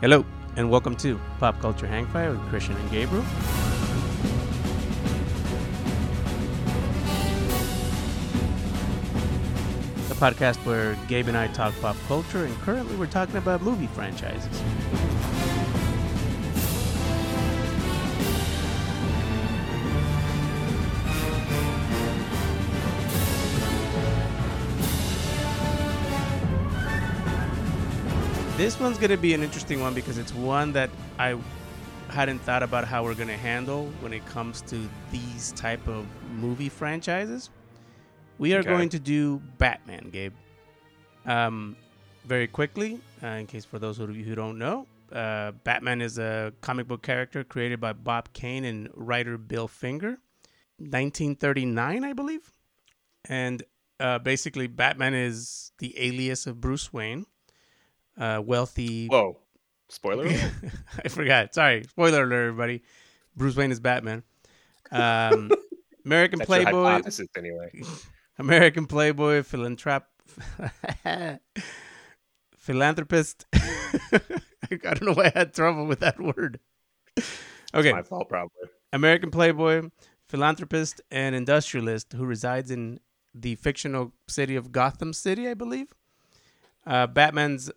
Hello, and welcome to Pop Culture Hangfire with Christian and Gabriel. The podcast where Gabe and I talk pop culture, and currently we're talking about movie franchises. This one's going to be an interesting one because it's one that I hadn't thought about how we're going to handle when it comes to these type of movie franchises. We are Okay. going to do Batman, Gabe. Um, very quickly, uh, in case for those of you who don't know, uh, Batman is a comic book character created by Bob Kane and writer Bill Finger, 1939, I believe. And uh, basically, Batman is the alias of Bruce Wayne, uh, wealthy. Whoa. Spoiler? I forgot. Sorry. Spoiler alert, everybody. Bruce Wayne is Batman. Um, American That's Playboy. hypothesis anyway. American Playboy, philanthrop, philanthropist. I don't know why I had trouble with that word. Okay, My fault, probably. American Playboy, philanthropist, and industrialist who resides in the fictional city of Gotham City, I believe. Uh, Batman's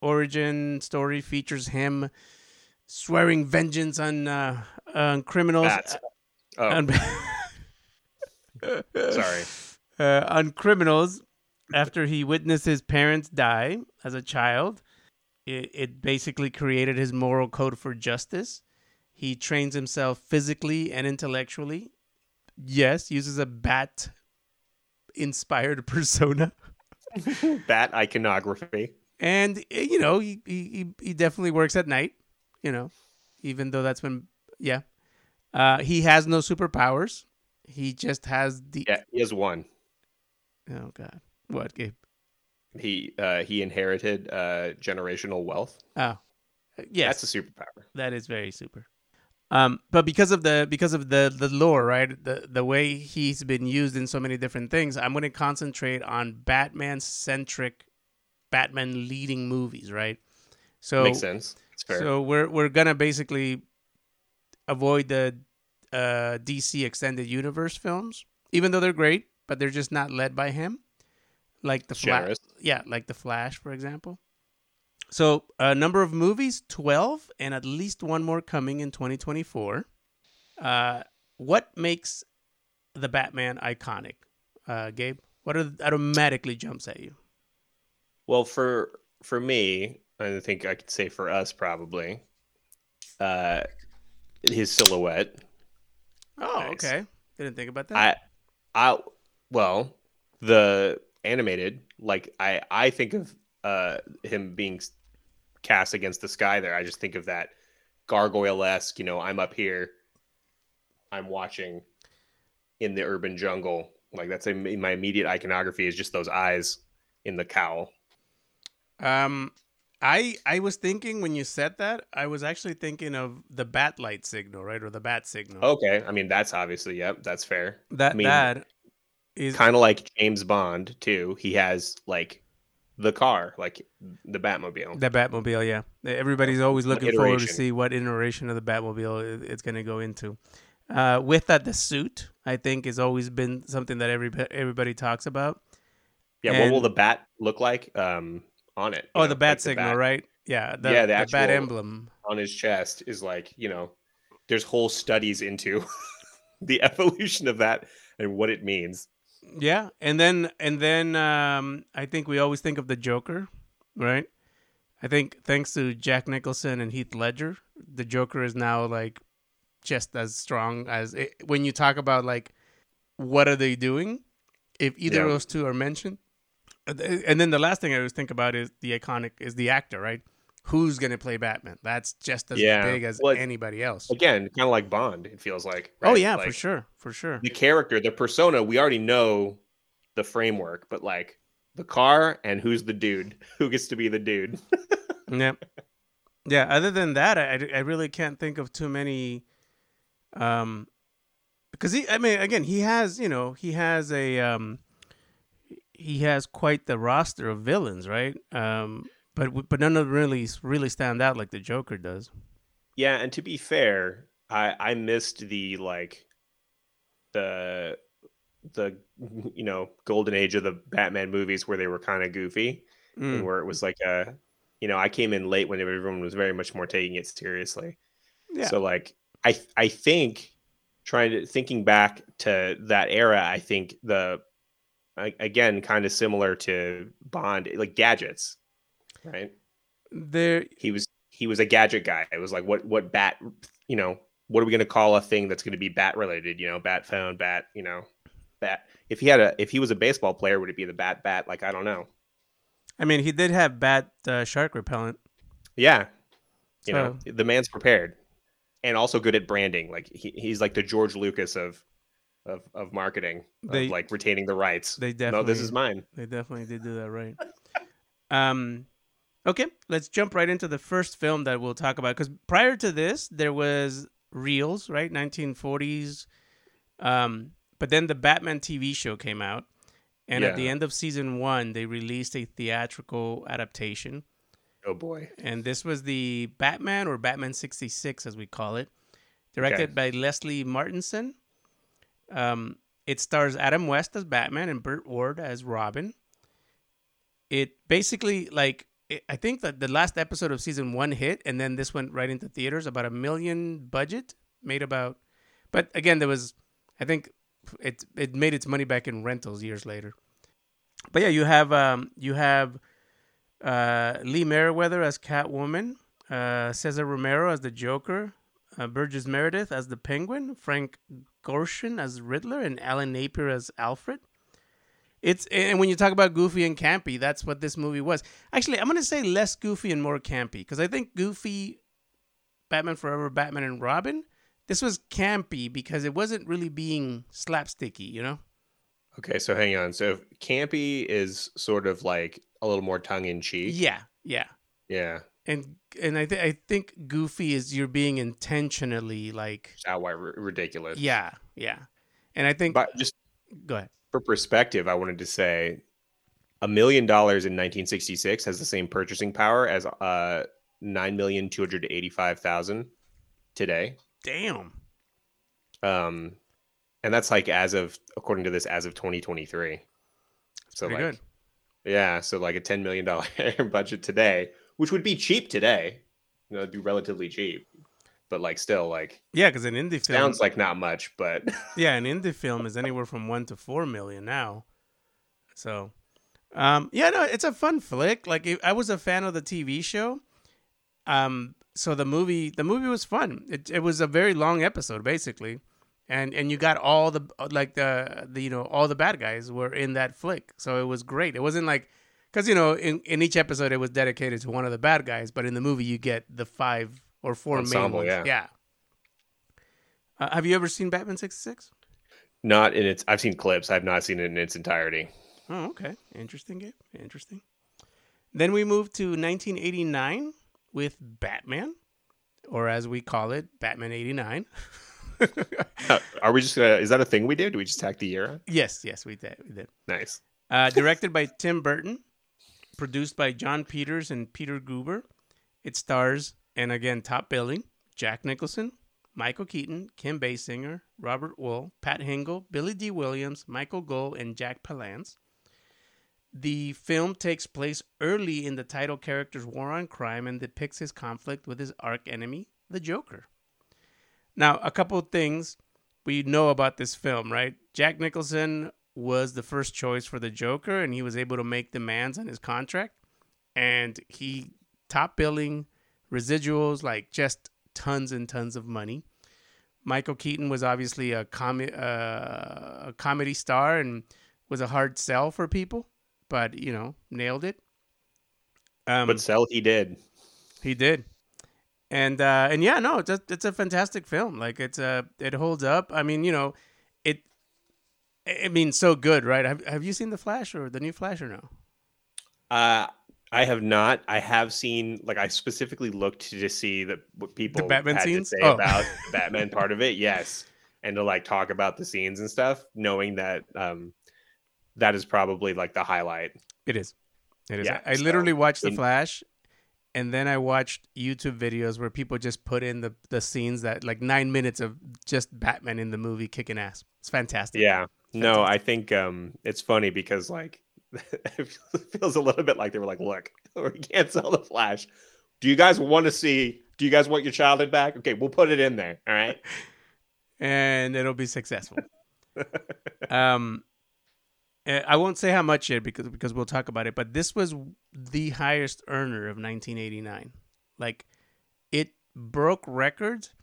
origin story features him swearing vengeance on uh, on criminals. Bats. Oh, on- sorry. uh, on criminals after he witnessed his parents die as a child. It, it basically created his moral code for justice. He trains himself physically and intellectually. Yes, uses a bat inspired persona. Bat iconography. And, eh, you know, he, he, he definitely works at night, you know, even though that's when, yeah. Uh, he has no superpowers. He just has the. Yeah, he has one. Oh, God. What, Gabe? He uh, he inherited uh, generational wealth. Oh, yeah That's a superpower. that is very super. Um, but because of the because of the the lore, right? The the way he's been used in so many different things, I'm going to concentrate on Batman centric, Batman leading movies, right? So Makes sense. It's fair. so we're we're gonna basically avoid the uh, DC extended universe films, even though they're great, but they're just not led by him, like the Flash. Yeah, like the Flash, for example. So a number of movies, twelve, and at least one more coming in 2024. Uh, what makes the Batman iconic, uh, Gabe? What are, automatically jumps at you? Well, for for me, I think I could say for us probably, uh, his silhouette. Oh, Nice. okay. Didn't think about that. I, I, well, the animated, like I, I think of uh him being cast against the sky. There, I just think of that gargoyle esque. You know, I'm up here, I'm watching in the urban jungle. Like that's a, my immediate iconography is just those eyes in the cowl. Um, I I was thinking when you said that, I was actually thinking of the bat light signal, right, or the bat signal. Okay, I mean that's obviously yep, that's fair. that I mean, that is Kind of like James Bond too. He has like the car, like the Batmobile. the Batmobile. Yeah, everybody's always looking forward to see what iteration of the Batmobile it's going to go into. Uh, with that, the suit I think has always been something that every everybody talks about. Yeah, what will the bat look like um, on it? Oh, know, the bat like signal, bat right? Yeah, the, Yeah, the the bat emblem. on his chest is like you know, there's whole studies into the evolution of that and what it means. Yeah, and then and then um, I think we always think of the Joker, right? I think thanks to Jack Nicholson and Heath Ledger, the Joker is now like just as strong as it, when you talk about like what are they doing? If either of those two are mentioned, and then the last thing I always think about is the iconic is the actor, right? Who's gonna play Batman? That's just as Yeah, big as well, anybody else. Again, kind of like Bond. It feels like. Oh right? yeah, for sure, for sure. The character, the persona, we already know the framework, but like the car and who's the dude, who gets to be the dude. Yeah. Yeah. Other than that, I, I really can't think of too many. Um, because he, I mean, again, he has, you know, he has a, um, he has quite the roster of villains, right? Um, but but none of them really really stand out like the Joker does. Yeah, and to be fair, I I missed the like the the you know golden age of the Batman movies where they were kind of goofy Mm. and where it was like a you know I came in late when everyone was very much more taking it seriously. Yeah. So like I I think trying to thinking back to that era, I think the again kind of similar to Bond, like gadgets, right? there, He was he was a gadget guy. It was like what what bat you know what are we going to call a thing that's going to be bat related? You know, bat phone, bat. You know, bat. If he had a if he was a baseball player, would it be the bat bat? Like I don't know. I mean, he did have bat uh, shark repellent. Yeah, you know the man's prepared, and also good at branding. Like he, he's like the George Lucas of of of marketing, of like retaining the rights. They no, definitely. this is mine. They definitely did do that right. um, okay, let's jump right into the first film that we'll talk about. Because prior to this, there was Reels, right, 1940s. Um, but then the Batman TV show came out, and at the end of season one, they released a theatrical adaptation. Oh boy. and this was the Batman or Batman 66 as we call it, directed by Leslie Martinson. Um, it stars Adam West as Batman and Burt Ward as Robin. It basically like it, I think that the last episode of season 1 hit and then this went right into theaters about a million budget made about but again there was I think it it made its money back in rentals years later. But yeah, you have um you have uh, Lee Meriwether as Catwoman, uh, Cesar Romero as the Joker, uh, Burgess Meredith as the Penguin, Frank Gorshin as Riddler, and Alan Napier as Alfred. It's and when you talk about goofy and campy, that's what this movie was. Actually, I'm gonna say less goofy and more campy because I think goofy, Batman Forever, Batman and Robin, this was campy because it wasn't really being slapsticky, you know. Okay, so hang on. So campy is sort of like a little more tongue in cheek. Yeah, yeah. Yeah. And and I th- I think goofy is you're being intentionally like outright r- ridiculous. yeah yeah, and I think But just go ahead for perspective, I wanted to say a million dollars in 1966 has the same purchasing power as uh nine million two hundred eighty-five thousand today. damn Um, and that's like as of according to this, as of 2023. So like, good yeah, so like a 10 million dollar budget today, which would be cheap today. You know, it'd be relatively cheap, but like still like yeah because an indie film sounds like not much, but yeah an indie film is anywhere from one to four million now, so um yeah no it's a fun flick. Like I was a fan of the TV show, um so the movie the movie was fun. It it was a very long episode basically. And, and you got all the like the, the you know all the bad guys were in that flick. So it was great. It wasn't like because you know in, in each episode it was dedicated to one of the bad guys but in the movie you get the five or four Ensemble, main ones yeah. Uh, have you ever seen batman 66 not in its. I've seen clips. I've not seen it in its entirety. oh okay interesting game interesting then we move to 1989 with batman or as we call it batman 89 Uh, Are we just gonna? Is that a thing we did? Do we just tack the year on? yes yes we did we did Nice. Uh, directed by Tim Burton, produced by John Peters and Peter Gruber. It stars, and again, top billing, Jack Nicholson, Michael Keaton, Kim Basinger, Robert Wuhl, Pat Hingle, Billy Dee Williams, Michael Gold, and Jack Palance. The film takes place early in the title character's war on crime and depicts his conflict with his arch enemy, the Joker. Now, a couple of things we know about this film, right? Jack Nicholson was the first choice for the Joker, and he was able to make demands on his contract. And he top billing, residuals, like just tons and tons of money. Michael Keaton was obviously a, com- uh, a comedy star and was a hard sell for people, but you know, nailed it. Um, But sell he did. he did. And uh and yeah, no, it's a, it's a fantastic film. Like it's a it holds up. I mean, you know, I mean so good, right? Have have you seen The Flash or the new Flash or no? Uh, I have not. I have seen like I specifically looked to just see that what people the Batman had scenes? to say Oh. about the Batman part of it. Yes, and to like talk about the scenes and stuff, knowing that um that is probably like the highlight. It is. It is. Yeah, I so literally watched The in- Flash, and then I watched YouTube videos where people just put in the the scenes that like nine minutes of just Batman in the movie kicking ass. It's fantastic. Yeah. No, I think um it's funny because like it feels a little bit like they were like, look, we can't sell the Flash. Do you guys want to see? Do you guys want your childhood back? Okay, we'll put it in there. All right. and it'll be successful. um, eh, I won't say how much yet because because we'll talk about it. But this was the highest earner of 1989. Like, it broke records.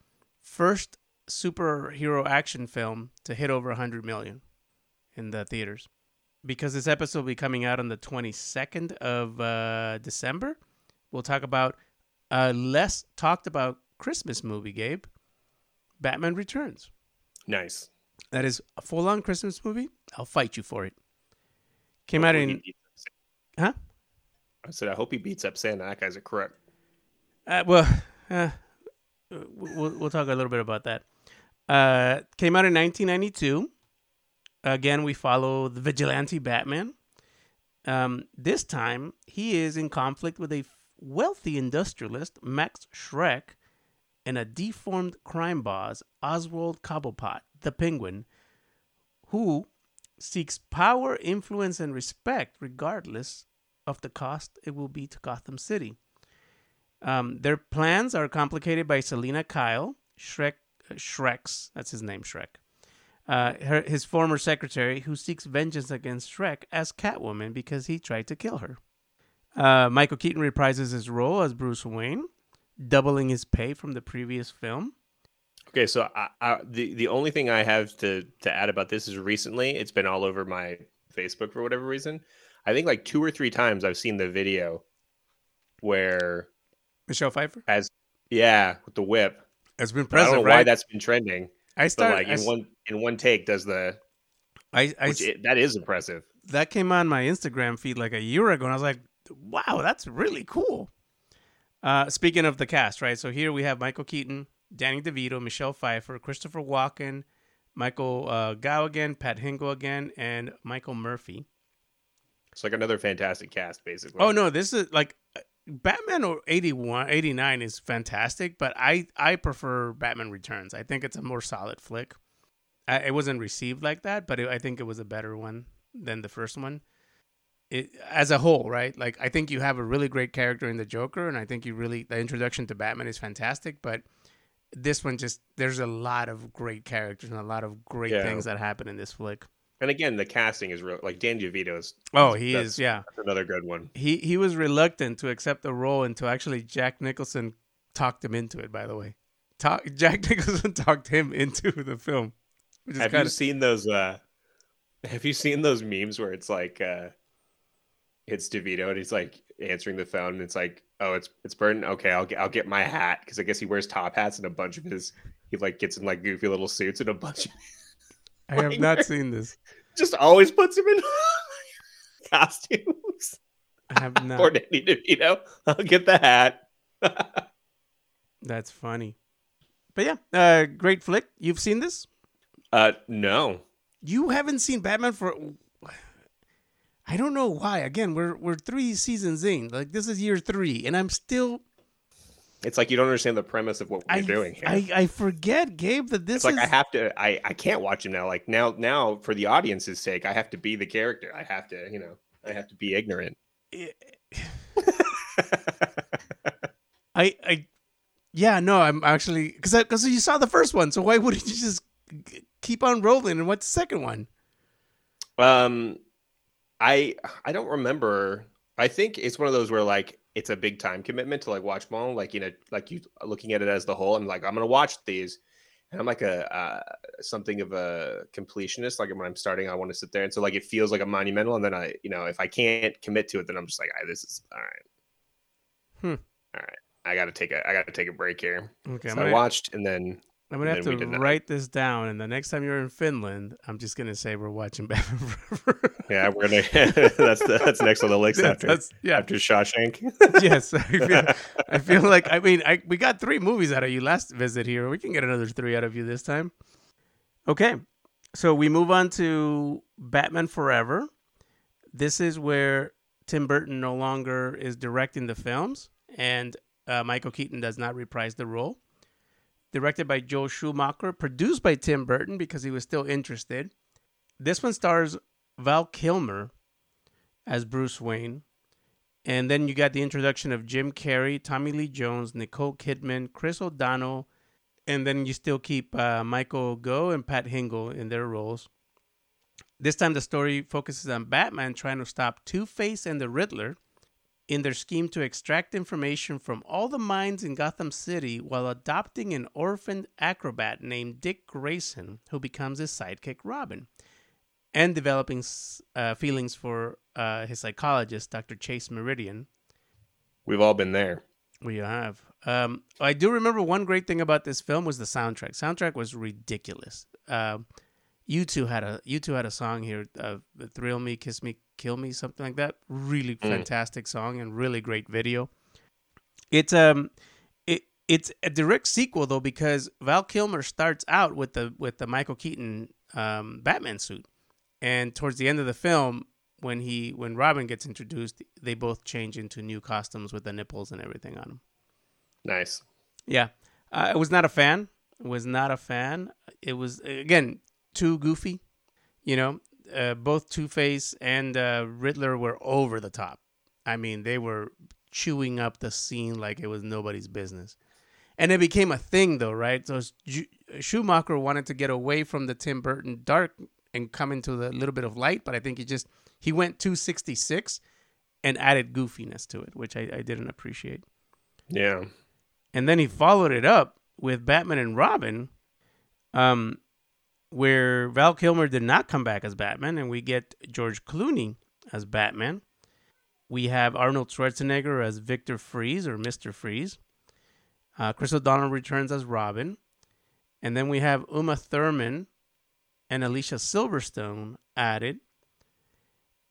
First superhero action film to hit over 100 million in the theaters. Because this episode will be coming out on the 22nd of uh, December, we'll talk about a less talked about Christmas movie, Gabe. Batman Returns. Nice. That is a full on Christmas movie. I'll fight you for it. Came out in beats up Santa. huh? I said, I hope he beats up Santa. That guy's a crook. Uh, well, uh, we'll we'll talk a little bit about that. Uh, came out in 1992. Again, we follow the vigilante Batman. Um, this time, he is in conflict with a wealthy industrialist, Max Schreck, and a deformed crime boss, Oswald Cobblepot, the Penguin, who seeks power, influence, and respect regardless of the cost it will be to Gotham City. Um, their plans are complicated by Selina Kyle, Schreck, uh, Schreck's, that's his name, Schreck, uh, her, his former secretary, who seeks vengeance against Schreck as Catwoman because he tried to kill her. Uh, Michael Keaton reprises his role as Bruce Wayne, doubling his pay from the previous film. Okay, so I, I, the the only thing I have to to add about this is recently it's been all over my Facebook for whatever reason. I think like two or three times I've seen the video where Michelle Pfeiffer as yeah with the whip. It's been But I don't present, know why that's been trending. I started. like I in one in one take does the I, I it, that is impressive. that came on my Instagram feed like a year ago, and I was like, "Wow, that's really cool." Uh, speaking of the cast, right? So here we have Michael Keaton, Danny DeVito, Michelle Pfeiffer, Christopher Walken, Michael uh, Gow again, Pat Hingle again, and Michael Murphy. It's like another fantastic cast, basically. Oh no, this is like uh, Batman or 81, 89 is fantastic, but I I prefer Batman Returns. I think it's a more solid flick. I, it wasn't received like that, but it, I think it was a better one than the first one. It as a whole, right? Like I think you have a really great character in the Joker, and I think you really the introduction to Batman is fantastic, but this one just there's a lot of great characters and a lot of great Yeah. things that happen in this flick. And again, the casting is real. Like Dan DeVito is. Oh, he is, yeah. that's another good one. he he was reluctant to accept the role until actually Jack Nicholson talked him into it. By the way, Talk, Jack Nicholson talked him into the film, which Have kind you seen those? uh Have you seen those memes where it's like uh it's DeVito and he's like answering the phone and it's like, oh, it's it's Burton. Okay, I'll get I'll get my hat because I guess he wears top hats and a bunch of his he like gets in like goofy little suits and a bunch of I have not seen this. just always puts him in costumes. I have not. Danny DeVito. I'll get the hat. That's funny. But yeah, uh, great flick. You've seen this? Uh no. You haven't seen Batman for. I don't know why. Again, we're we're three seasons in. Like this is year three, and I'm still. It's like you don't understand the premise of what we're I, doing here. I I forget, Gabe, that this it's like is. I have to I I can't watch him now. Like now now for the audience's sake, I have to be the character. I have to, you know, I have to be ignorant. I, I, yeah, no, I'm actually because because you saw the first one, so why wouldn't you just keep on rolling and what's the second one? um I I don't remember. I think it's one of those where like it's a big time commitment to like watch them all. Like you know, like you looking at it as the whole. I'm like I'm gonna watch these, and I'm like a uh, something of a completionist. Like when I'm starting, I want to sit there, and so like it feels like a monumental. And then I, you know, if I can't commit to it, then I'm just like, "Ah, this is all right. Hmm. All right. I gotta take a I gotta take a break here. Okay, So I watched, and then I'm gonna have and then we to write this down, and the next time you're in Finland, I'm just gonna say we're watching Batman Forever. yeah, we're gonna. that's the, that's next on the list That's- after that's- yeah, after Shawshank. yes. I feel, I feel like I mean I we got three movies out of you last visit here. We can get another three out of you this time. Okay, so we move on to Batman Forever. This is where Tim Burton no longer is directing the films, and uh, Michael Keaton does not reprise the role. Directed by Joel Schumacher, produced by Tim Burton because he was still interested. This one stars Val Kilmer as Bruce Wayne. And then you got the introduction of Jim Carrey, Tommy Lee Jones, Nicole Kidman, Chris O'Donnell, and then you still keep uh, Michael Gough and Pat Hingle in their roles. This time the story focuses on Batman trying to stop Two Face and the Riddler in their scheme to extract information from all the minds in Gotham City while adopting an orphaned acrobat named Dick Grayson, who becomes his sidekick Robin, and developing uh, feelings for uh, his psychologist, Dr. Chase Meridian. We've all been there. We have. Um, I do remember one great thing about this film was the soundtrack. Soundtrack was ridiculous. Uh, U2 had a U2 had a song here, uh, "Thrill Me, Kiss Me, Kill Me," something like that. Really mm. fantastic song and really great video. It's um, it it's a direct sequel though because Val Kilmer starts out with the with the Michael Keaton um, Batman suit, and towards the end of the film, when he when Robin gets introduced, they both change into new costumes with the nipples and everything on them. Nice. Yeah, uh, I was not a fan. Was not a fan. It was again too goofy. You know, uh, both Two Face and uh, Riddler were over the top. I mean, they were chewing up the scene like it was nobody's business. And it became a thing, though, right? So Schumacher wanted to get away from the Tim Burton dark and come into the little bit of light, but I think he just he went 266 and added goofiness to it, which I, I didn't appreciate. Yeah. And then he followed it up with Batman and Robin, um, where Val Kilmer did not come back as Batman, and we get George Clooney as Batman. We have Arnold Schwarzenegger as Victor Fries or Mr. Freeze. Uh, Chris O'Donnell returns as Robin. And then we have Uma Thurman and Alicia Silverstone added.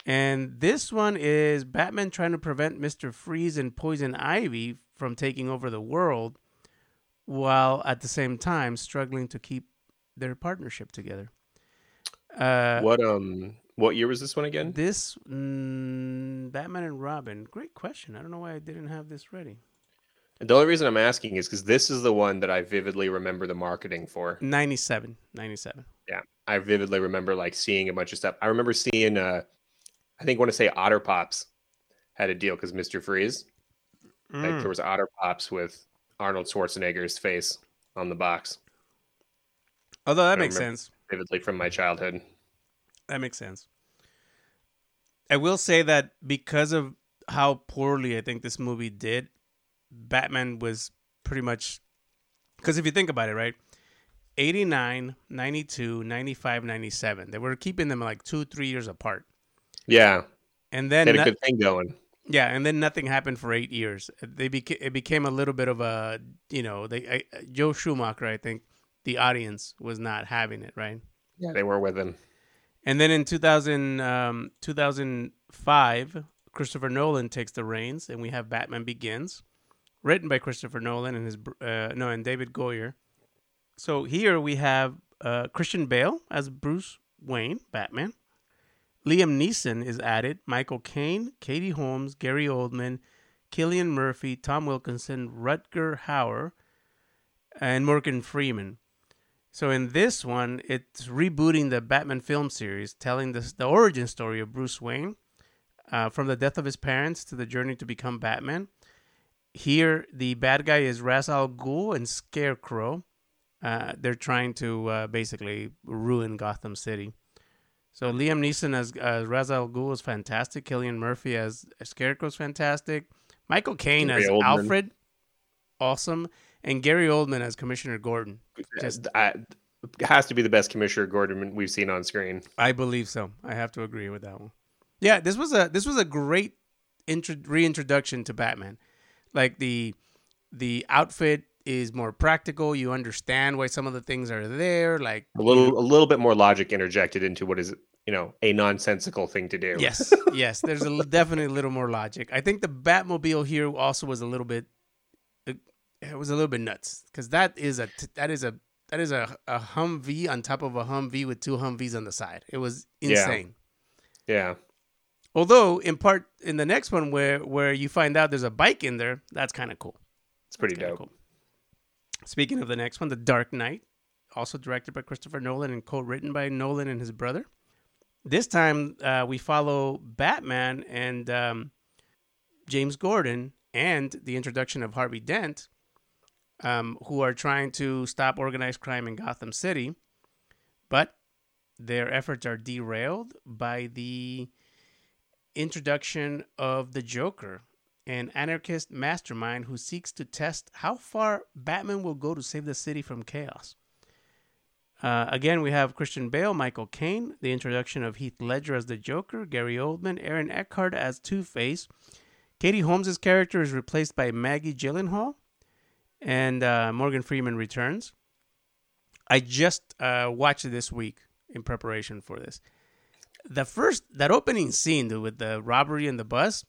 And this one is Batman trying to prevent Mr. Freeze and Poison Ivy from taking over the world while at the same time struggling to keep their partnership together. Uh, what um what year was this one again? This mm, Batman and Robin. Great question. I don't know why I didn't have this ready. The only reason I'm asking is because this is the one that I vividly remember the marketing for. 97. 97. Yeah. I vividly remember like seeing a bunch of stuff. I remember seeing uh I think I want to say Otter Pops had a deal because Mr. Freeze. Mm. Like there was Otter Pops with Arnold Schwarzenegger's face on the box. Although that I makes sense. Vividly from my childhood. That makes sense. I will say that because of how poorly I think this movie did, Batman was pretty much because if you think about it, right? 89, 92, 95, 97. They were keeping them like 2 3 years apart. Yeah. And then they had a good thing going. Yeah, and then nothing happened for 8 years. They beca- it became a little bit of a, you know, they I, Joe Schumacher, I think the audience was not having it, right? Yeah, they were with him. And then in 2000, um, 2005, Christopher Nolan takes the reins, and we have Batman Begins, written by Christopher Nolan and his uh, no and David Goyer. So here we have uh, Christian Bale as Bruce Wayne, Batman. Liam Neeson is added. Michael Caine, Katie Holmes, Gary Oldman, Cillian Murphy, Tom Wilkinson, Rutger Hauer, and Morgan Freeman. So in this one, it's rebooting the Batman film series, telling the, the origin story of Bruce Wayne, uh, from the death of his parents to the journey to become Batman. Here, the bad guy is Ra's al Ghul and Scarecrow. Uh, they're trying to uh, basically ruin Gotham City. So Liam Neeson as, as Ra's al Ghul is fantastic. Cillian Murphy as, as Scarecrow is fantastic. Michael Caine as Oldman. Alfred, awesome and Gary Oldman as Commissioner Gordon. Just I, has to be the best Commissioner Gordon we've seen on screen. I believe so. I have to agree with that one. Yeah, this was a this was a great intro, reintroduction to Batman. Like the the outfit is more practical. You understand why some of the things are there. Like a little a little bit more logic interjected into what is you know a nonsensical thing to do. Yes, yes. There's a definitely a little more logic. I think the Batmobile here also was a little bit it was a little bit nuts because that is a that is a that is a, a Humvee on top of a Humvee with two Humvees on the side. It was insane. Yeah. yeah. Although in part in the next one where where you find out there's a bike in there, that's kind of cool. It's pretty dope. cool. Speaking of the next one, The Dark Knight, also directed by Christopher Nolan and co-written by Nolan and his brother. This time uh, we follow Batman and um, James Gordon and the introduction of Harvey Dent, um, who are trying to stop organized crime in Gotham City, but their efforts are derailed by the introduction of the Joker, an anarchist mastermind who seeks to test how far Batman will go to save the city from chaos. Uh, again, we have Christian Bale, Michael Caine, the introduction of Heath Ledger as the Joker, Gary Oldman, Aaron Eckhart as Two Face. Katie Holmes' character is replaced by Maggie Gyllenhaal, and uh, Morgan Freeman returns. I just uh, watched it this week in preparation for this. The first, that opening scene dude, with the robbery and the bus,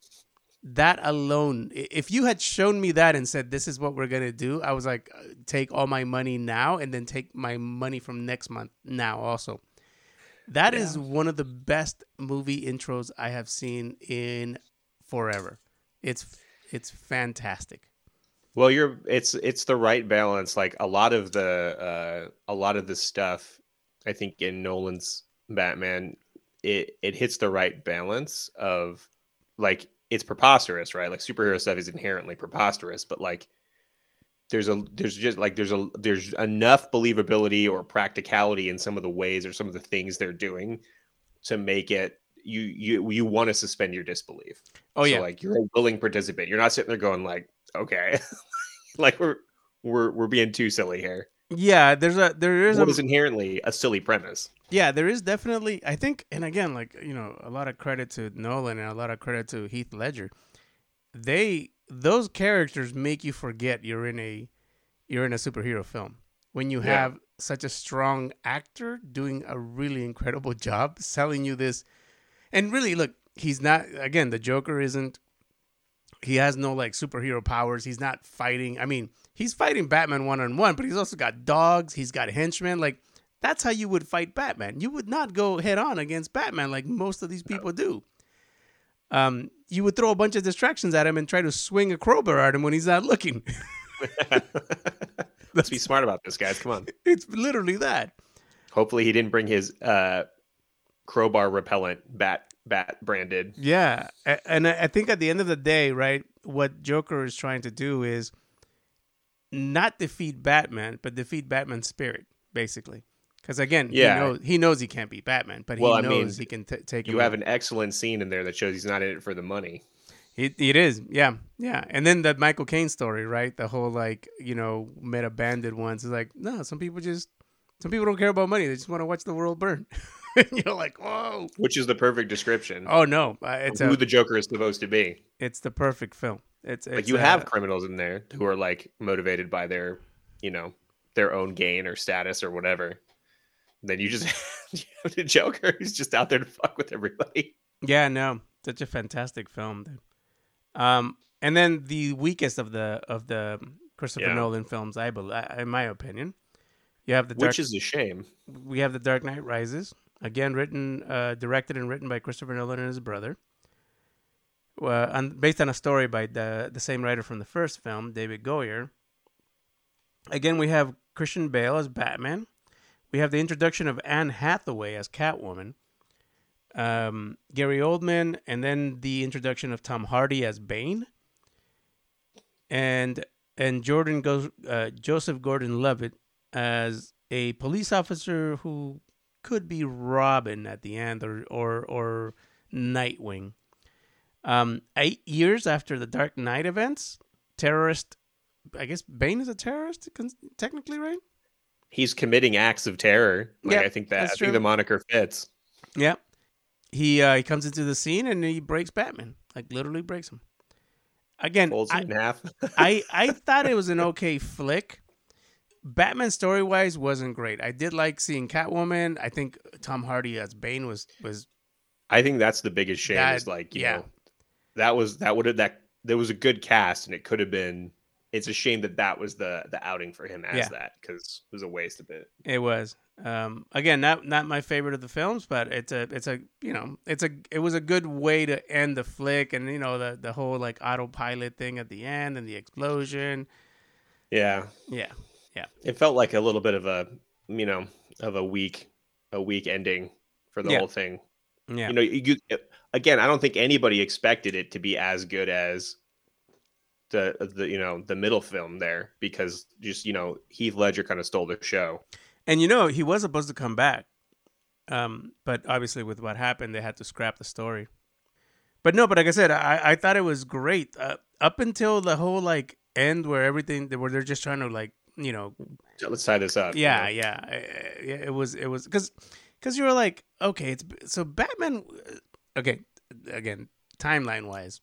that alone, if you had shown me that and said, this is what we're going to do, I was like, uh, take all my money now and then take my money from next month now also. That is one of the best movie intros I have seen in forever. It's it's fantastic. Well, you're it's it's the right balance. Like a lot of the uh, a lot of the stuff, I think in Nolan's Batman, it it hits the right balance of like it's preposterous, right? Like superhero stuff is inherently preposterous, but like there's a there's just like there's a there's enough believability or practicality in some of the ways or some of the things they're doing to make it you you you want to suspend your disbelief. Oh So, yeah. like you're a willing participant. You're not sitting there going like, okay, like we're we're we're being too silly here. yeah, there's a there is What a is inherently a silly premise. Yeah, there is definitely. I think, and again, like you know, a lot of credit to Nolan and a lot of credit to Heath Ledger. They those characters make you forget you're in a you're in a superhero film when you Yeah. have such a strong actor doing a really incredible job selling you this. And really, look, he's not. Again, the Joker isn't. He has no like superhero powers. He's not fighting. I mean, he's fighting Batman one on one, but he's also got dogs. He's got henchmen. Like that's how you would fight Batman. You would not go head on against Batman like most of these people do. Um, you would throw a bunch of distractions at him and try to swing a crowbar at him when he's not looking. Let's be smart about this, guys. Come on. it's literally that. Hopefully, he didn't bring his uh, crowbar repellent bat bat branded. Yeah, and I think at the end of the day, right, what Joker is trying to do is not defeat Batman, but defeat Batman's spirit, basically. Because again, Yeah. he knows he knows he can't beat Batman, but Well, he knows mean, he can t- take. You have out. an excellent scene in there that shows he's not in it for the money. It, it is, yeah, yeah. And then the Michael Caine story, right? The whole like, you know, met a bandit once. It's like, no, some people just, some people don't care about money. They just want to watch the world burn. and you're like, whoa. Which is the perfect description Oh no, uh, it's who a, the Joker is supposed to be. it's the perfect film. It's, Like you uh, have criminals in there who are like motivated by their, you know, their own gain or status or whatever. Then you just you have the Joker who's just out there to fuck with everybody. Yeah, no, such a fantastic film, dude. Um, and then the weakest of the of the Christopher Yeah. Nolan films, I believe, in my opinion, you have the Dark. Which is a shame. we have the Dark Knight Rises, again written, uh, directed and written by Christopher Nolan and his brother. Uh, on, based on a story by the the same writer from the first film, David Goyer. Again, we have Christian Bale as Batman. We have the introduction of Anne Hathaway as Catwoman. Um, Gary Oldman, and then the introduction of Tom Hardy as Bane. And and Jordan goes uh, Joseph Gordon-Levitt as a police officer who could be Robin at the end or or or Nightwing. Um, eight years after the Dark Knight events, terrorist. I guess Bane is a terrorist, technically, right? He's committing acts of terror. Like Yeah, I think that I think true. the moniker fits. Yeah. He uh, he comes into the scene and he breaks Batman, like literally breaks him. Again, Folds I, it in half. I I thought it was an okay flick. Batman story wise wasn't great. I did like seeing Catwoman. I think Tom Hardy as Bane was was I think that's the biggest shame. is That- like you yeah. know, that was that would have that there was a good cast and it could have been. It's a shame that that was the the outing for him as Yeah. that because it was a waste of it. it was Um, again, not not my favorite of the films, but it's a it's a you know it's a it was a good way to end the flick, and you know the the whole like autopilot thing at the end and the explosion. Yeah, Yeah, it felt like a little bit of a you know of a weak a weak ending for the Yeah. whole thing. yeah, You know, you again, I don't think anybody expected it to be as good as the the you know the middle film there because just you know Heath Ledger kind of stole the show. and you know he was supposed to come back, um, but obviously with what happened, they had to scrap the story. But no, but like I said, I I thought it was great uh, up until the whole like end where everything where they're just trying to like you know let's tie this up. you yeah know? yeah yeah, it was it was because because you were like okay it's so batman uh, okay again timeline wise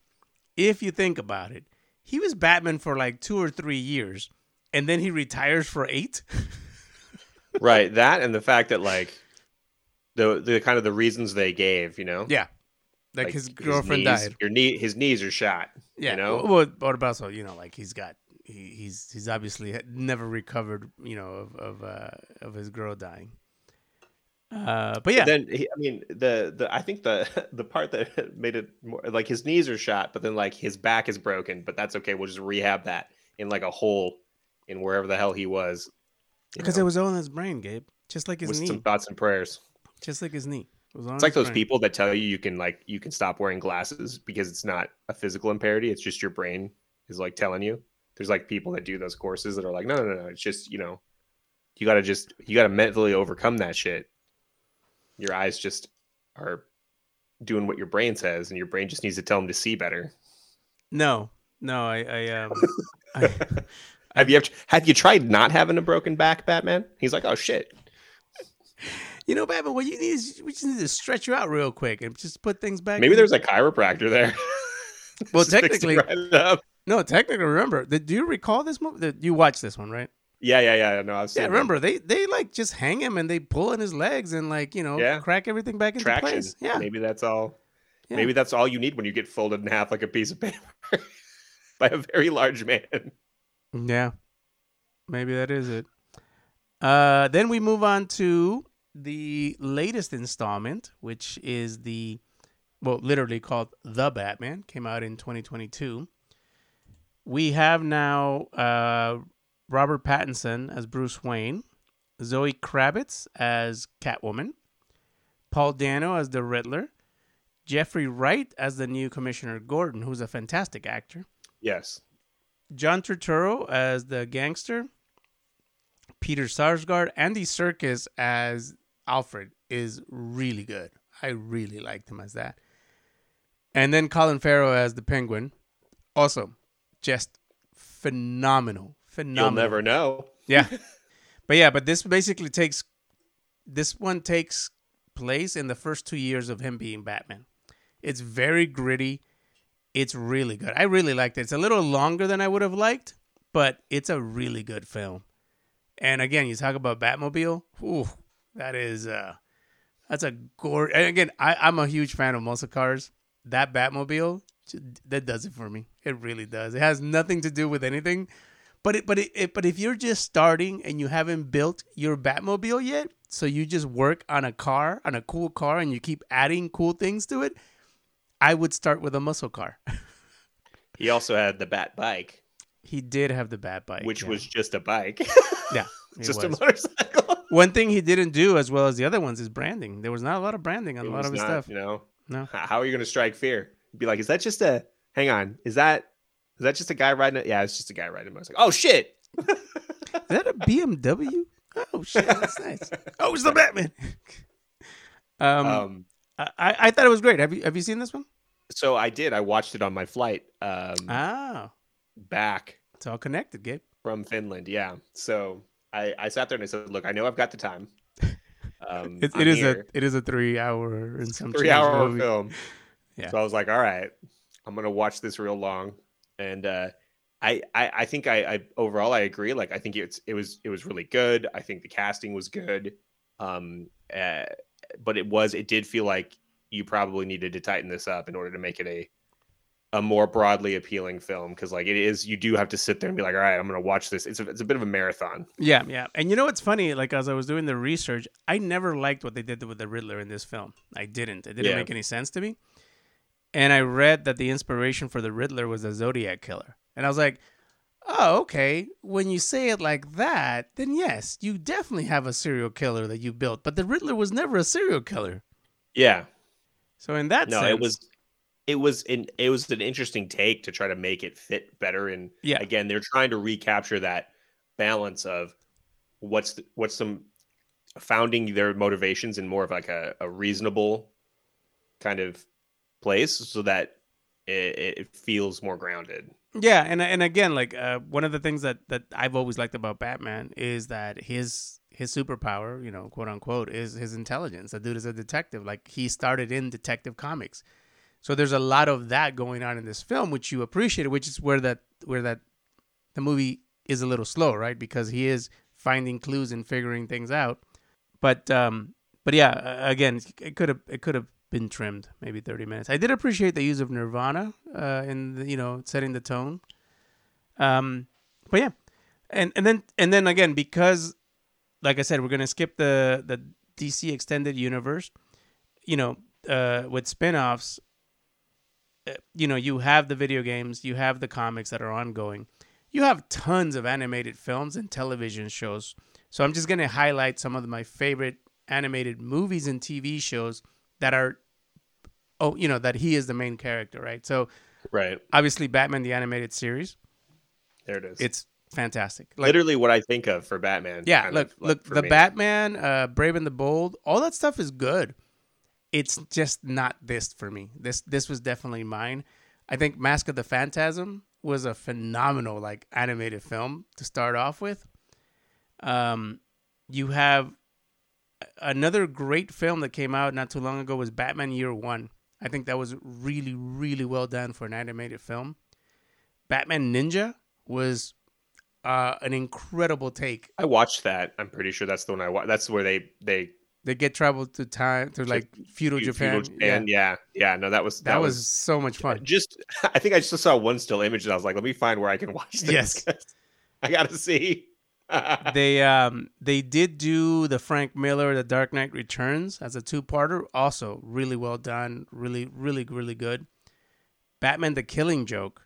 if you think about it he was batman for like two or three years and then he retires for eight right. That and the fact that like the the kind of the reasons they gave, you know, yeah like, his girlfriend knees, died Your knee, his knees are shot. yeah you know? well what about so you know like he's got he, he's he's obviously never recovered you know of of uh of his girl dying uh but yeah Then he, I mean the the I think the the part that made it more like his knees are shot, but then like his back is broken, but that's okay. We'll just rehab that in like a hole in wherever the hell he was. because it was all in his brain gabe just like his with knee some thoughts and prayers. just like his knee. It It's like those brain. people that tell you you can like you can stop wearing glasses because it's not a physical impairity. It's just your brain is like telling you. There's like people that do those courses that are like, no, no, no, no. It's just you know, you gotta just you gotta mentally overcome that shit. Your eyes just are doing what your brain says, and your brain just needs to tell them to see better. No, no, I, I um, I, Have you ever have you tried not having a broken back, Batman? He's like, oh shit. you know, Batman, what you need is we just need to stretch you out real quick and just put things back. Maybe there's a chiropractor there. Well, Just fix it technically- right no. Technically, remember, did, do you recall this movie? Did you watch this one, right? yeah, yeah, yeah. No, I've seen Yeah, remember they they like just hang him and they pull in his legs and like you know Yeah. crack everything back into traction. place. Yeah, maybe that's all. Yeah. Maybe that's all you need when you get folded in half like a piece of paper by a very large man. Yeah. Maybe that is it. Uh, then we move on to the latest installment, which is the, well, literally called The Batman, came out in 2022. We have now uh, Robert Pattinson as Bruce Wayne, Zoe Kravitz as Catwoman, Paul Dano as the Riddler, Jeffrey Wright as the new Commissioner Gordon, who's a fantastic actor. Yes. John Turturro as the gangster, Peter Sarsgaard, Andy Serkis as Alfred is really good. I really liked him as that. And then Colin Farrell as the Penguin, also just phenomenal, phenomenal. You'll never know. Yeah. but yeah, but this basically takes this one takes place in the first 2 years of him being Batman. It's very gritty. It's really good. I really liked it. It's a little longer than I would have liked, but it's a really good film. And again, you talk about Batmobile. Ooh, that is uh that's a gore. And again, I, I'm a huge fan of muscle cars. That Batmobile, that does it for me. It really does. It has nothing to do with anything, but it, but it, it, but if you're just starting and you haven't built your Batmobile yet, so you just work on a car, on a cool car, and you keep adding cool things to it, I would start with a muscle car. He also had the Bat bike, he did have the Bat bike, which yeah. was just a bike, yeah, just a motorcycle. One thing he didn't do as well as the other ones is branding. There was not a lot of branding on It a lot was of his not, stuff. You know, No. How are you going to strike fear? Be like, is that just a? Hang on, is that is that just a guy riding it? Yeah, it's just a guy riding a motorcycle. Oh shit! Is that a BMW? Oh shit, that's nice. Oh, it's the Batman. um, Um, I, I thought it was great. Have you have you seen this one? so I did. I watched it on my flight um, Ah, back it's all connected, Gabe. from Finland. Yeah. So I, I sat there and I said, look, I know I've got the time. Um, It, it is here. a it is a three hour and some three hour movie. film. Yeah. So I was like, all right, I'm gonna watch this real long. And uh, I, I I think I, I overall I agree. Like I think it's it was it was really good. I think the casting was good. Um, uh, but it was it did feel like you probably needed to tighten this up in order to make it a a more broadly appealing film because like it is you do have to sit there and be like all right i'm gonna watch this it's a, it's a bit of a marathon Yeah, yeah. And you know what's funny? Like as I was doing the research, I never liked what they did with the Riddler in this film. I didn't. It didn't Yeah. make any sense to me. And I read that the inspiration for the Riddler was the Zodiac killer. And I was like, "Oh, okay. When you say it like that, then yes, you definitely have a serial killer that you built. But the Riddler was never a serial killer. yeah So in that no sense, it was it was an it was an interesting take to try to make it fit better and Yeah. again they're trying to recapture that balance of what's the, what's some founding their motivations in more of like a, a reasonable kind of place so that it, it feels more grounded Yeah, and and again, like uh, one of the things that that I've always liked about Batman is that his his superpower, you know, quote unquote, is his intelligence. The dude is a detective. Like he started in detective comics, so there's a lot of that going on in this film, which you appreciate, which is where that where that the movie is a little slow, right? Because he is finding clues and figuring things out. But um, but yeah, again, it could have it could have been trimmed maybe 30 minutes. I did appreciate the use of Nirvana uh, in the, you know setting the tone. Um, but yeah, and and then and then again because, like I said, we're gonna skip the the DC extended universe. You know, uh, with spin-offs, you know, you have the video games, you have the comics that are ongoing, you have tons of animated films and television shows. So I'm just gonna highlight some of my favorite animated movies and TV shows that are, oh, you know, that he is the main character, right? So right obviously, Batman the animated series, there it is it's fantastic. Like, literally what i think of for batman yeah, look, of, like, look, the me. Batman, uh, Brave and the Bold, all that stuff is good. It's just not this for me. This this was definitely mine. I think Mask of the Phantasm was a phenomenal like animated film to start off with. Um, you have another great film that came out not too long ago was Batman Year One. I think that was really really well done for an animated film. Batman Ninja was uh, an incredible take i watched that i'm pretty sure that's the one i watched that's where they they they get traveled to time to like feudal Fe- Japan. feudal Japan. Yeah. yeah, No, that was Yeah, that, was, so much fun. Just, I think I just saw one still image, and I was like, let me find where I can watch this. Yes. I gotta see. they um they did do the Frank Miller The Dark Knight Returns as a two-parter, also really well done, really really really good. Batman the Killing Joke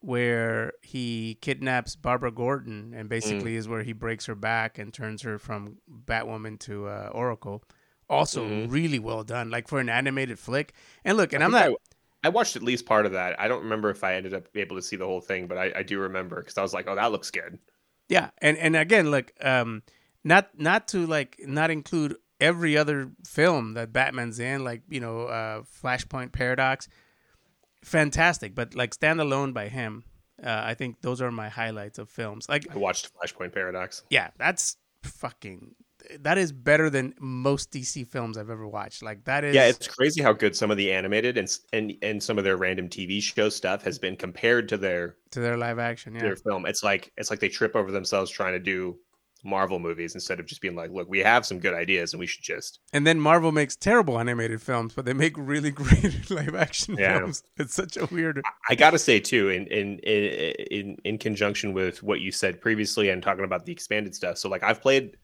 where he kidnaps Barbara Gordon and basically is where he breaks her back and turns her from Batwoman to uh, Oracle. Also Mhm. really well done like for an animated flick. And look, and I I'm think not I, I watched at least part of that. I don't remember if I ended up able to see the whole thing, but I, I do remember because I was like, oh, that looks good. Yeah, and and again, look, um, not not to like not include every other film that Batman's in, like you know, uh, Flashpoint Paradox, fantastic. But like standalone by him, uh, I think those are my highlights of films. Like, I watched Flashpoint Paradox. yeah, that's fucking. That is better than most DC films I've ever watched. Like that is. Yeah, it's crazy how good some of the animated and and and some of their random TV show stuff has been compared to their to their live action. Yeah. their film. It's like it's like they trip over themselves trying to do Marvel movies instead of just being like, look, we have some good ideas and we should just And then Marvel makes terrible animated films, but they make really great live action Yeah. films. It's such a weird. I gotta say too, in in in in in conjunction with what you said previously and talking about the expanded stuff. So like I've played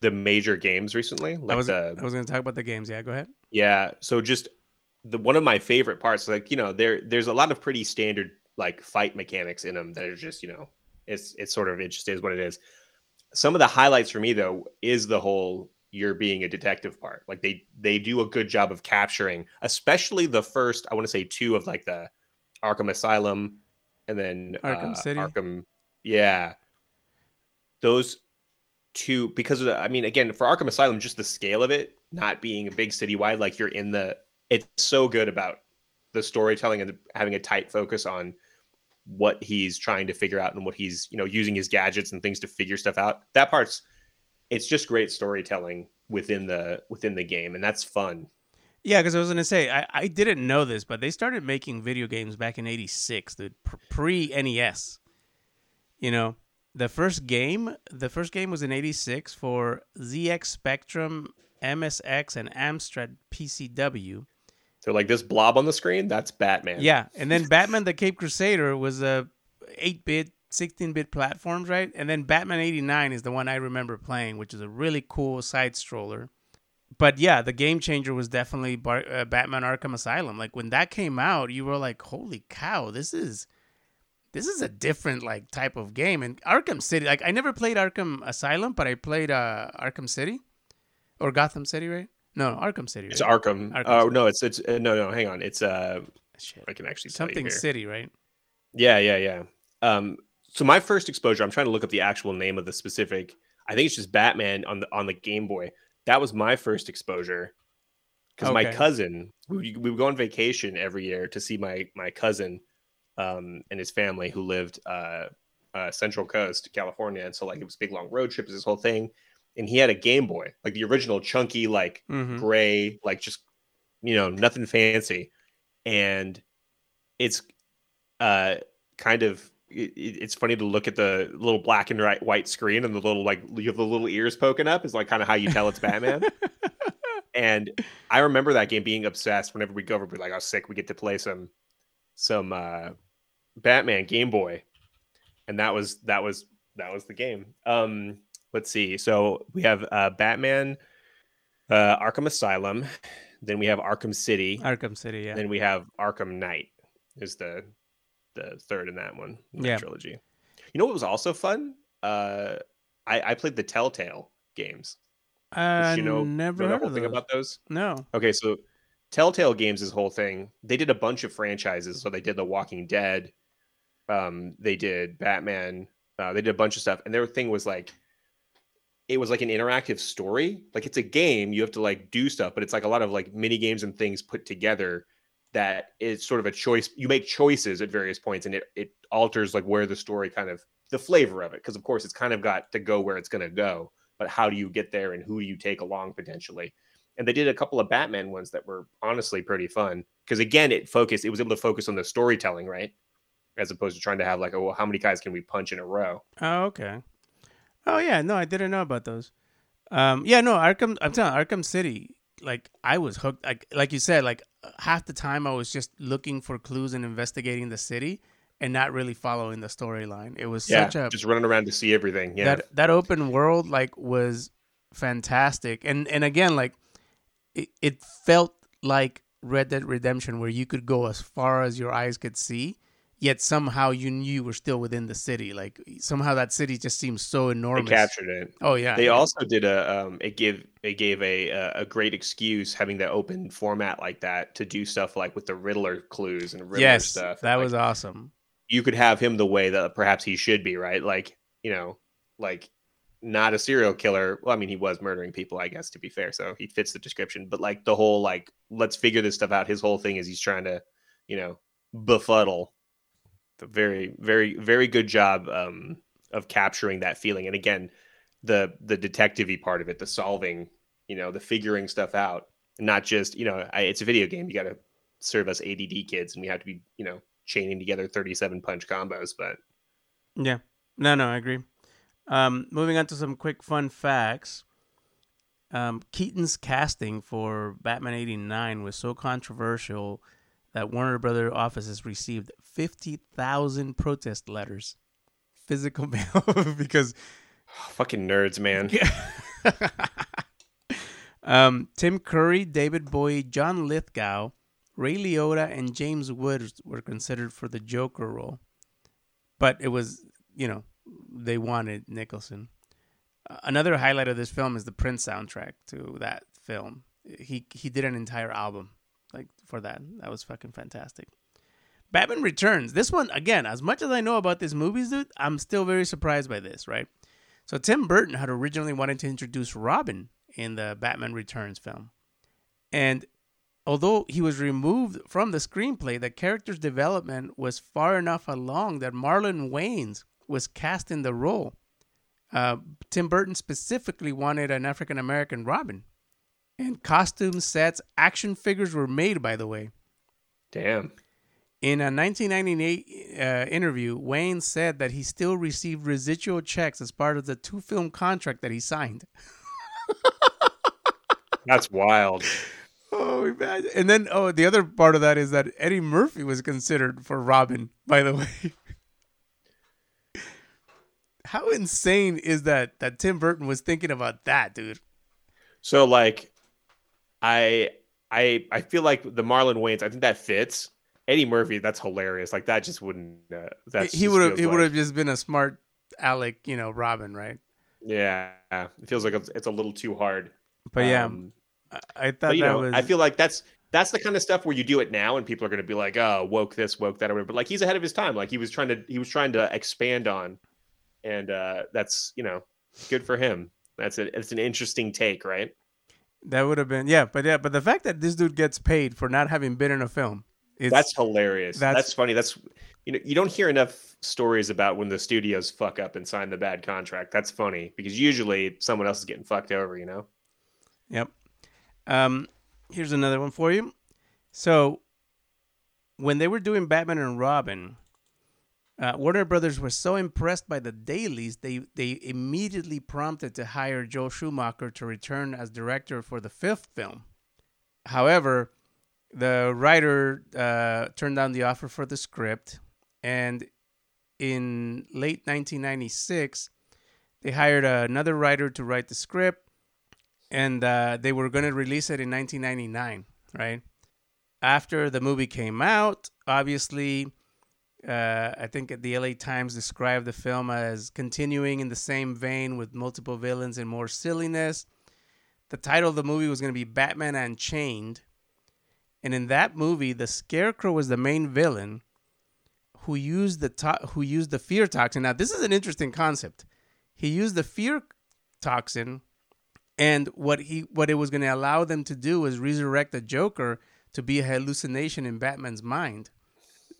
the major games recently. I was the I was going to talk about the games. Yeah, go ahead. yeah. So just the one of my favorite parts, like you know, there there's a lot of pretty standard like fight mechanics in them that are just you know, it's it's sort of it just is what it is. Some of the highlights for me though is the whole you're being a detective part. Like they they do a good job of capturing, especially the first I want to say two of like the Arkham Asylum and then Arkham uh, City. Arkham, yeah, those two because of the, I mean, again, for Arkham Asylum, just the scale of it not being a big citywide, like you're in the, it's so good about the storytelling and having a tight focus on what he's trying to figure out and what he's you know using his gadgets and things to figure stuff out. That part's it's just great storytelling within the within the game, and that's fun. Yeah, because I was gonna say I, I didn't know this, but they started making video games back in '86, the pre NES. You know, the first game, the first game was in '86 for ZX Spectrum, MSX, and Amstrad PCW, They're like this blob on the screen. That's Batman. Yeah, and then Batman: The Caped Crusader was a 8-bit, 16-bit platforms, right? And then Batman '89 is the one I remember playing, which is a really cool side scroller. But yeah, the game changer was definitely Bar- uh, Batman: Arkham Asylum. Like when that came out, you were like, "Holy cow, this is." This is a different like type of game, and Arkham City. Like I never played Arkham Asylum, but I played uh, Arkham City, or Gotham City, right? No, Arkham City. It's? Arkham. Arkham Oh no, it's it's uh, no no. Hang on. It's uh, Shit. I can actually Something. City, right? Yeah, yeah, yeah. Um, so my first exposure, I'm trying to look up the actual name of the specific. I think it's just Batman on the on the Game Boy. That was my first exposure because my cousin, we we would go on vacation every year to see my my cousin um, and his family who lived uh, uh, Central Coast, California, and so like it was a big long road trip, this whole thing, and he had a Game Boy, like the original chunky, like Mm-hmm. gray, like just you know nothing fancy, and it's uh kind of it, it- it's funny to look at the little black and white white screen and the little like you have the little ears poking up is like kind of how you tell it's Batman. and I remember that game being obsessed. Whenever we go over, we're like, "Oh, sick! We get to play some some uh Batman Game Boy," and that was that was that was the game. Um, let's see. So we have uh Batman, uh Arkham Asylum, then we have Arkham City, Arkham City, yeah. then we have Arkham Knight is the the third in that one in that Yeah. trilogy. You know what was also fun? Uh, I I played the Telltale games. Uh, you know, never know the heard whole of thing about those? No. Okay, so Telltale Games, this whole thing, they did a bunch of franchises. So they did The Walking Dead, um, they did Batman, uh, they did a bunch of stuff, and their thing was like, it was like an interactive story. Like it's a game, you have to like do stuff, but it's like a lot of like mini games and things put together. That is sort of a choice. You make choices at various points, and it it alters like where the story kind of the flavor of it. Because of course, it's kind of got to go where it's going to go. But how do you get there, and who do you take along potentially? and they did a couple of Batman ones that were honestly pretty fun because again, it focused. It was able to focus on the storytelling, right, as opposed to trying to have like, oh, well, how many guys can we punch in a row? Oh, okay. Oh yeah, no, I didn't know about those. Um, yeah, no, Arkham. I'm telling you, Arkham City. Like I was hooked. Like like you said, like half the time I was just looking for clues and investigating the city, and not really following the storyline. It was Yeah, such a just running around to see everything. Yeah, that that open world like was fantastic and and again like it, it felt like red dead redemption where you could go as far as your eyes could see yet somehow you knew you were still within the city like somehow that city just seems so enormous. they captured it. oh yeah They yeah. also did a um, it gave it gave a a great excuse having the open format like that to do stuff like with the Riddler clues and Riddler yes stuff. that Like, was awesome you could have him the way that perhaps he should be, right? Like, you know, like not a serial killer. Well, I mean, he was murdering people, I guess, to be fair. So he fits the description. But like the whole like, let's figure this stuff out. His whole thing is he's trying to, you know, befuddle. Very, very, very good job um, of capturing that feeling. And again, the the detective-y part of it, the solving, you know, the figuring stuff out, not just, you know, I, it's a video game. You got to serve us ADD kids, and we have to be, you know, chaining together 37 punch combos. But yeah no no i agree um moving on to some quick fun facts um keaton's casting for batman 89 was so controversial that warner brother offices received 50000 protest letters physical mail because fucking nerds, man. um, Tim Curry, David Bowie, John Lithgow, Ray Liotta, and James Woods were considered for the Joker role, but it was you know they wanted Nicholson. Uh, another highlight of this film is the Prince soundtrack to that film. He he did an entire album like for that. That was fucking fantastic. Batman Returns. This one again, as much as I know about these movies, dude, I'm still very surprised by this, right? So Tim Burton had originally wanted to introduce Robin in the Batman Returns film. And although he was removed from the screenplay, the character's development was far enough along that Marlon Wayans was cast in the role. Uh, Tim Burton specifically wanted an African American Robin. And costume sets, action figures were made, by the way. Damn. In a 1998 uh, interview, Wayans said that he still received residual checks as part of the two film contract that he signed. That's wild. Oh, imagine. And then, oh, the other part of that is that Eddie Murphy was considered for Robin, by the way. How insane is that that Tim Burton was thinking about that, dude? So like, I I I feel like the Marlon Wayans. I think that fits. Eddie Murphy, that's hilarious. Like that just wouldn't. Uh, that he would have. He like, would have just been a smart Alec, you know, Robin, right? Yeah, it feels like it's, a little too hard. But yeah, um, I thought but, you know, was... I feel like that's that's the kind of stuff where you do it now, and people are going to be like, "Oh, woke this, woke that," or whatever. But like he's ahead of his time. Like he was trying to he was trying to expand on, and uh that's you know good for him. That's a, it's an interesting take, right? That would have been yeah, but yeah, but the fact that this dude gets paid for not having been in a film, that's hilarious. That's, that's funny. That's you know you don't hear enough stories about when the studios fuck up and sign the bad contract. That's funny because usually someone else is getting fucked over. You know. Yep. Um, here's another one for you. So, when they were doing Batman and Robin, uh, Warner Brothers was so impressed by the dailies, they they immediately prompted to hire Joel Schumacher to return as director for the fifth film. However, the writer uh, turned down the offer for the script, and in late 1996, they hired another writer to write the script, and uh, they were going to release it in 1999, right? After the movie came out, obviously, uh, I think the LA Times described the film as continuing in the same vein with multiple villains and more silliness. The title of the movie was going to be Batman Unchained and in that movie, the Scarecrow was the main villain who used the to- who used the fear toxin. Now, this is an interesting concept. He used the fear toxin, and what he what it was going to allow them to do was resurrect the Joker to be a hallucination in Batman's mind.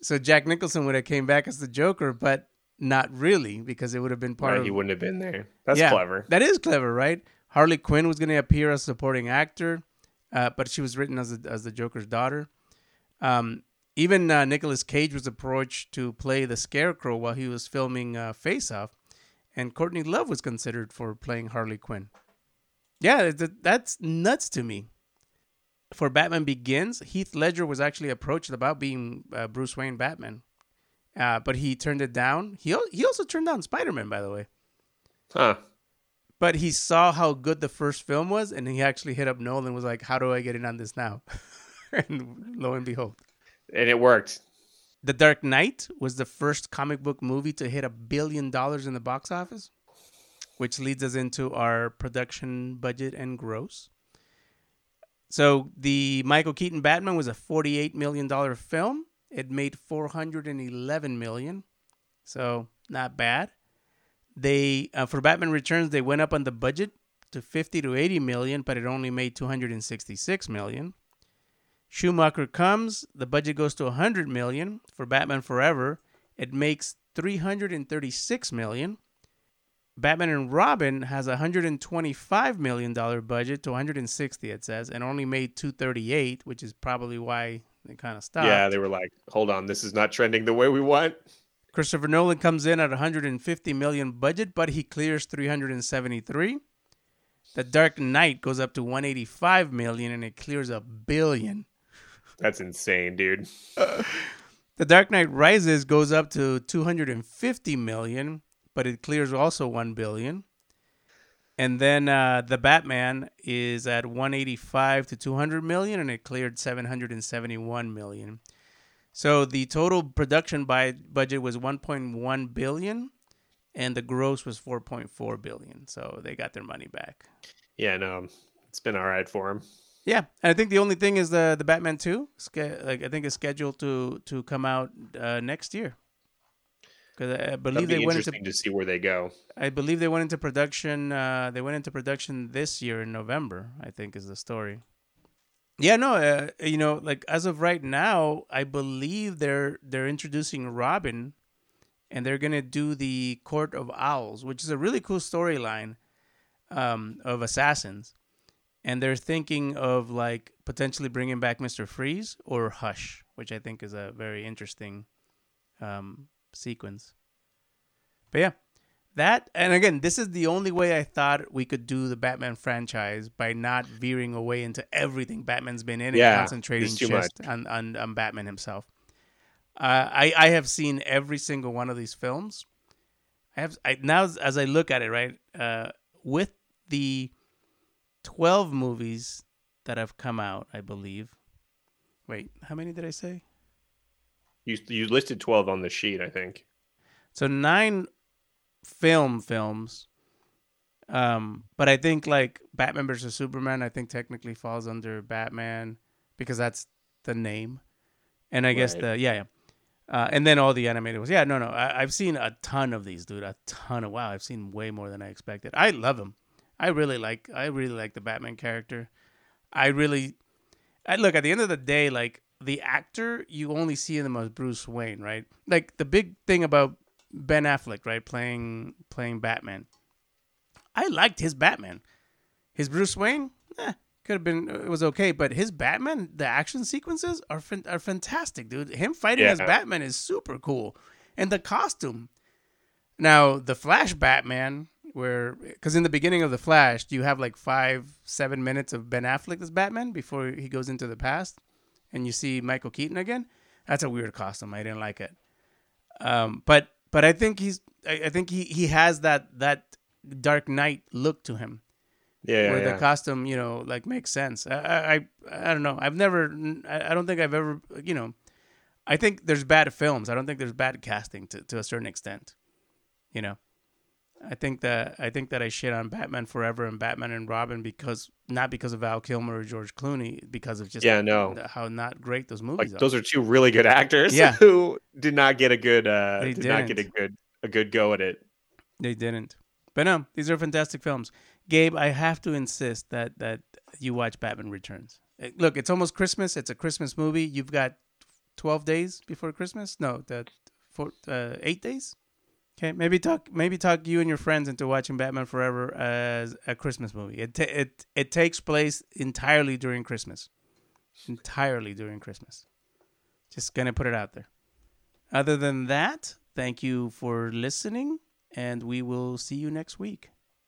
So Jack Nicholson would have came back as the Joker, but not really because it would have been part right, of. He wouldn't have been there. That's yeah, clever. That is clever, right? Harley Quinn was going to appear as a supporting actor uh, but she was written as a, as the Joker's daughter. Um, even uh, Nicolas Cage was approached to play the Scarecrow while he was filming uh, Face Off, and Courtney Love was considered for playing Harley Quinn. Yeah, that's nuts to me. For Batman Begins, Heath Ledger was actually approached about being uh, Bruce Wayne Batman, uh, but he turned it down. He he also turned down Spider Man, by the way. Huh but he saw how good the first film was, and he actually hit up Nolan and was like, "How do I get in on this now?" and lo and behold, and it worked. The Dark Knight was the first comic book movie to hit a billion dollars in the box office, which leads us into our production budget and gross. So the Michael Keaton Batman was a forty-eight million dollar film. It made four hundred and eleven million, so not bad. They uh, for Batman Returns they went up on the budget to 50 to 80 million, but it only made 266 million. Schumacher comes, the budget goes to 100 million for Batman Forever. It makes 336 million. Batman and Robin has a 125 million dollar budget to 160 it says and only made 238, which is probably why they kind of stopped. Yeah, they were like, "Hold on, this is not trending the way we want." Christopher Nolan comes in at 150 million budget, but he clears 373. The Dark Knight goes up to 185 million and it clears a billion. That's insane, dude. the Dark Knight Rises goes up to 250 million, but it clears also 1 billion. And then uh, the Batman is at 185 to 200 million and it cleared 771 million. So the total production by budget was 1.1 billion, and the gross was 4.4 billion. So they got their money back. Yeah, no, it's been all right for them. Yeah, and I think the only thing is the the Batman two. Like I think is scheduled to to come out uh, next year. Because I believe be they went into to see where they go. I believe they went into production. Uh, they went into production this year in November. I think is the story. Yeah, no, uh, you know, like as of right now, I believe they're they're introducing Robin, and they're gonna do the Court of Owls, which is a really cool storyline um, of assassins, and they're thinking of like potentially bringing back Mister Freeze or Hush, which I think is a very interesting um, sequence. But yeah, That and again, this is the only way I thought we could do the Batman franchise by not veering away into everything Batman's been in Yeah, and concentrating just on, on on Batman himself. Uh, I I have seen every single one of these films. I have I now as- as I look at it, right, uh, with the twelve movies that have come out, I believe. Wait, how many did I say? You you listed twelve on the sheet, I think. So nine film films. Um, but I think like Batman versus Superman, I think technically falls under Batman because that's the name, and I guess the yeah, yeah. Uh, and then all the animated ones. Yeah, no, no. I, I've seen a ton of these, dude. A ton of wow. I've seen way more than I expected. I love them. I really like. I really like the Batman character. I really. I look at the end of the day, like the actor, you only see them as Bruce Wayne, right? Like the big thing about Ben Affleck, right, playing playing Batman. I liked his Batman. His Bruce Wayne, eh, could have been it was okay, but his Batman, the action sequences are fan- are fantastic, dude. Him fighting as Batman is super cool, and the costume. Now the Flash Batman, where because in the beginning of the Flash, you have like five seven minutes of Ben Affleck as Batman before he goes into the past, and you see Michael Keaton again. That's a weird costume. I didn't like it. Um, but but I think he's I, I think he he has that that Dark Knight look to him Yeah, where yeah, the costume you know like makes sense. I I I, don't know. I've never I, I don't think I've ever you know. I think there's bad films. I don't think there's bad casting to, to a certain extent. You know, I think that I think that I shit on Batman Forever and Batman and Robin because not because of Val Kilmer or George Clooney, because of just Yeah, no. how not great those like movies are. those are two really good actors. Yeah. who did not get a good uh They did not get a good a good go at it. They didn't. But no, these are fantastic films. Gabe, I have to insist that that you watch Batman Returns. Eh, Look, it's almost Christmas. It's a Christmas movie. You've got 12 days before Christmas? No, the four, uh, 8 days? Okay, maybe talk maybe talk you and your friends into watching Batman Forever as a Christmas movie. It ta- it it takes place entirely during Christmas. Entirely during Christmas. Just going to put it out there. Other than that, thank you for listening and we will see you next week.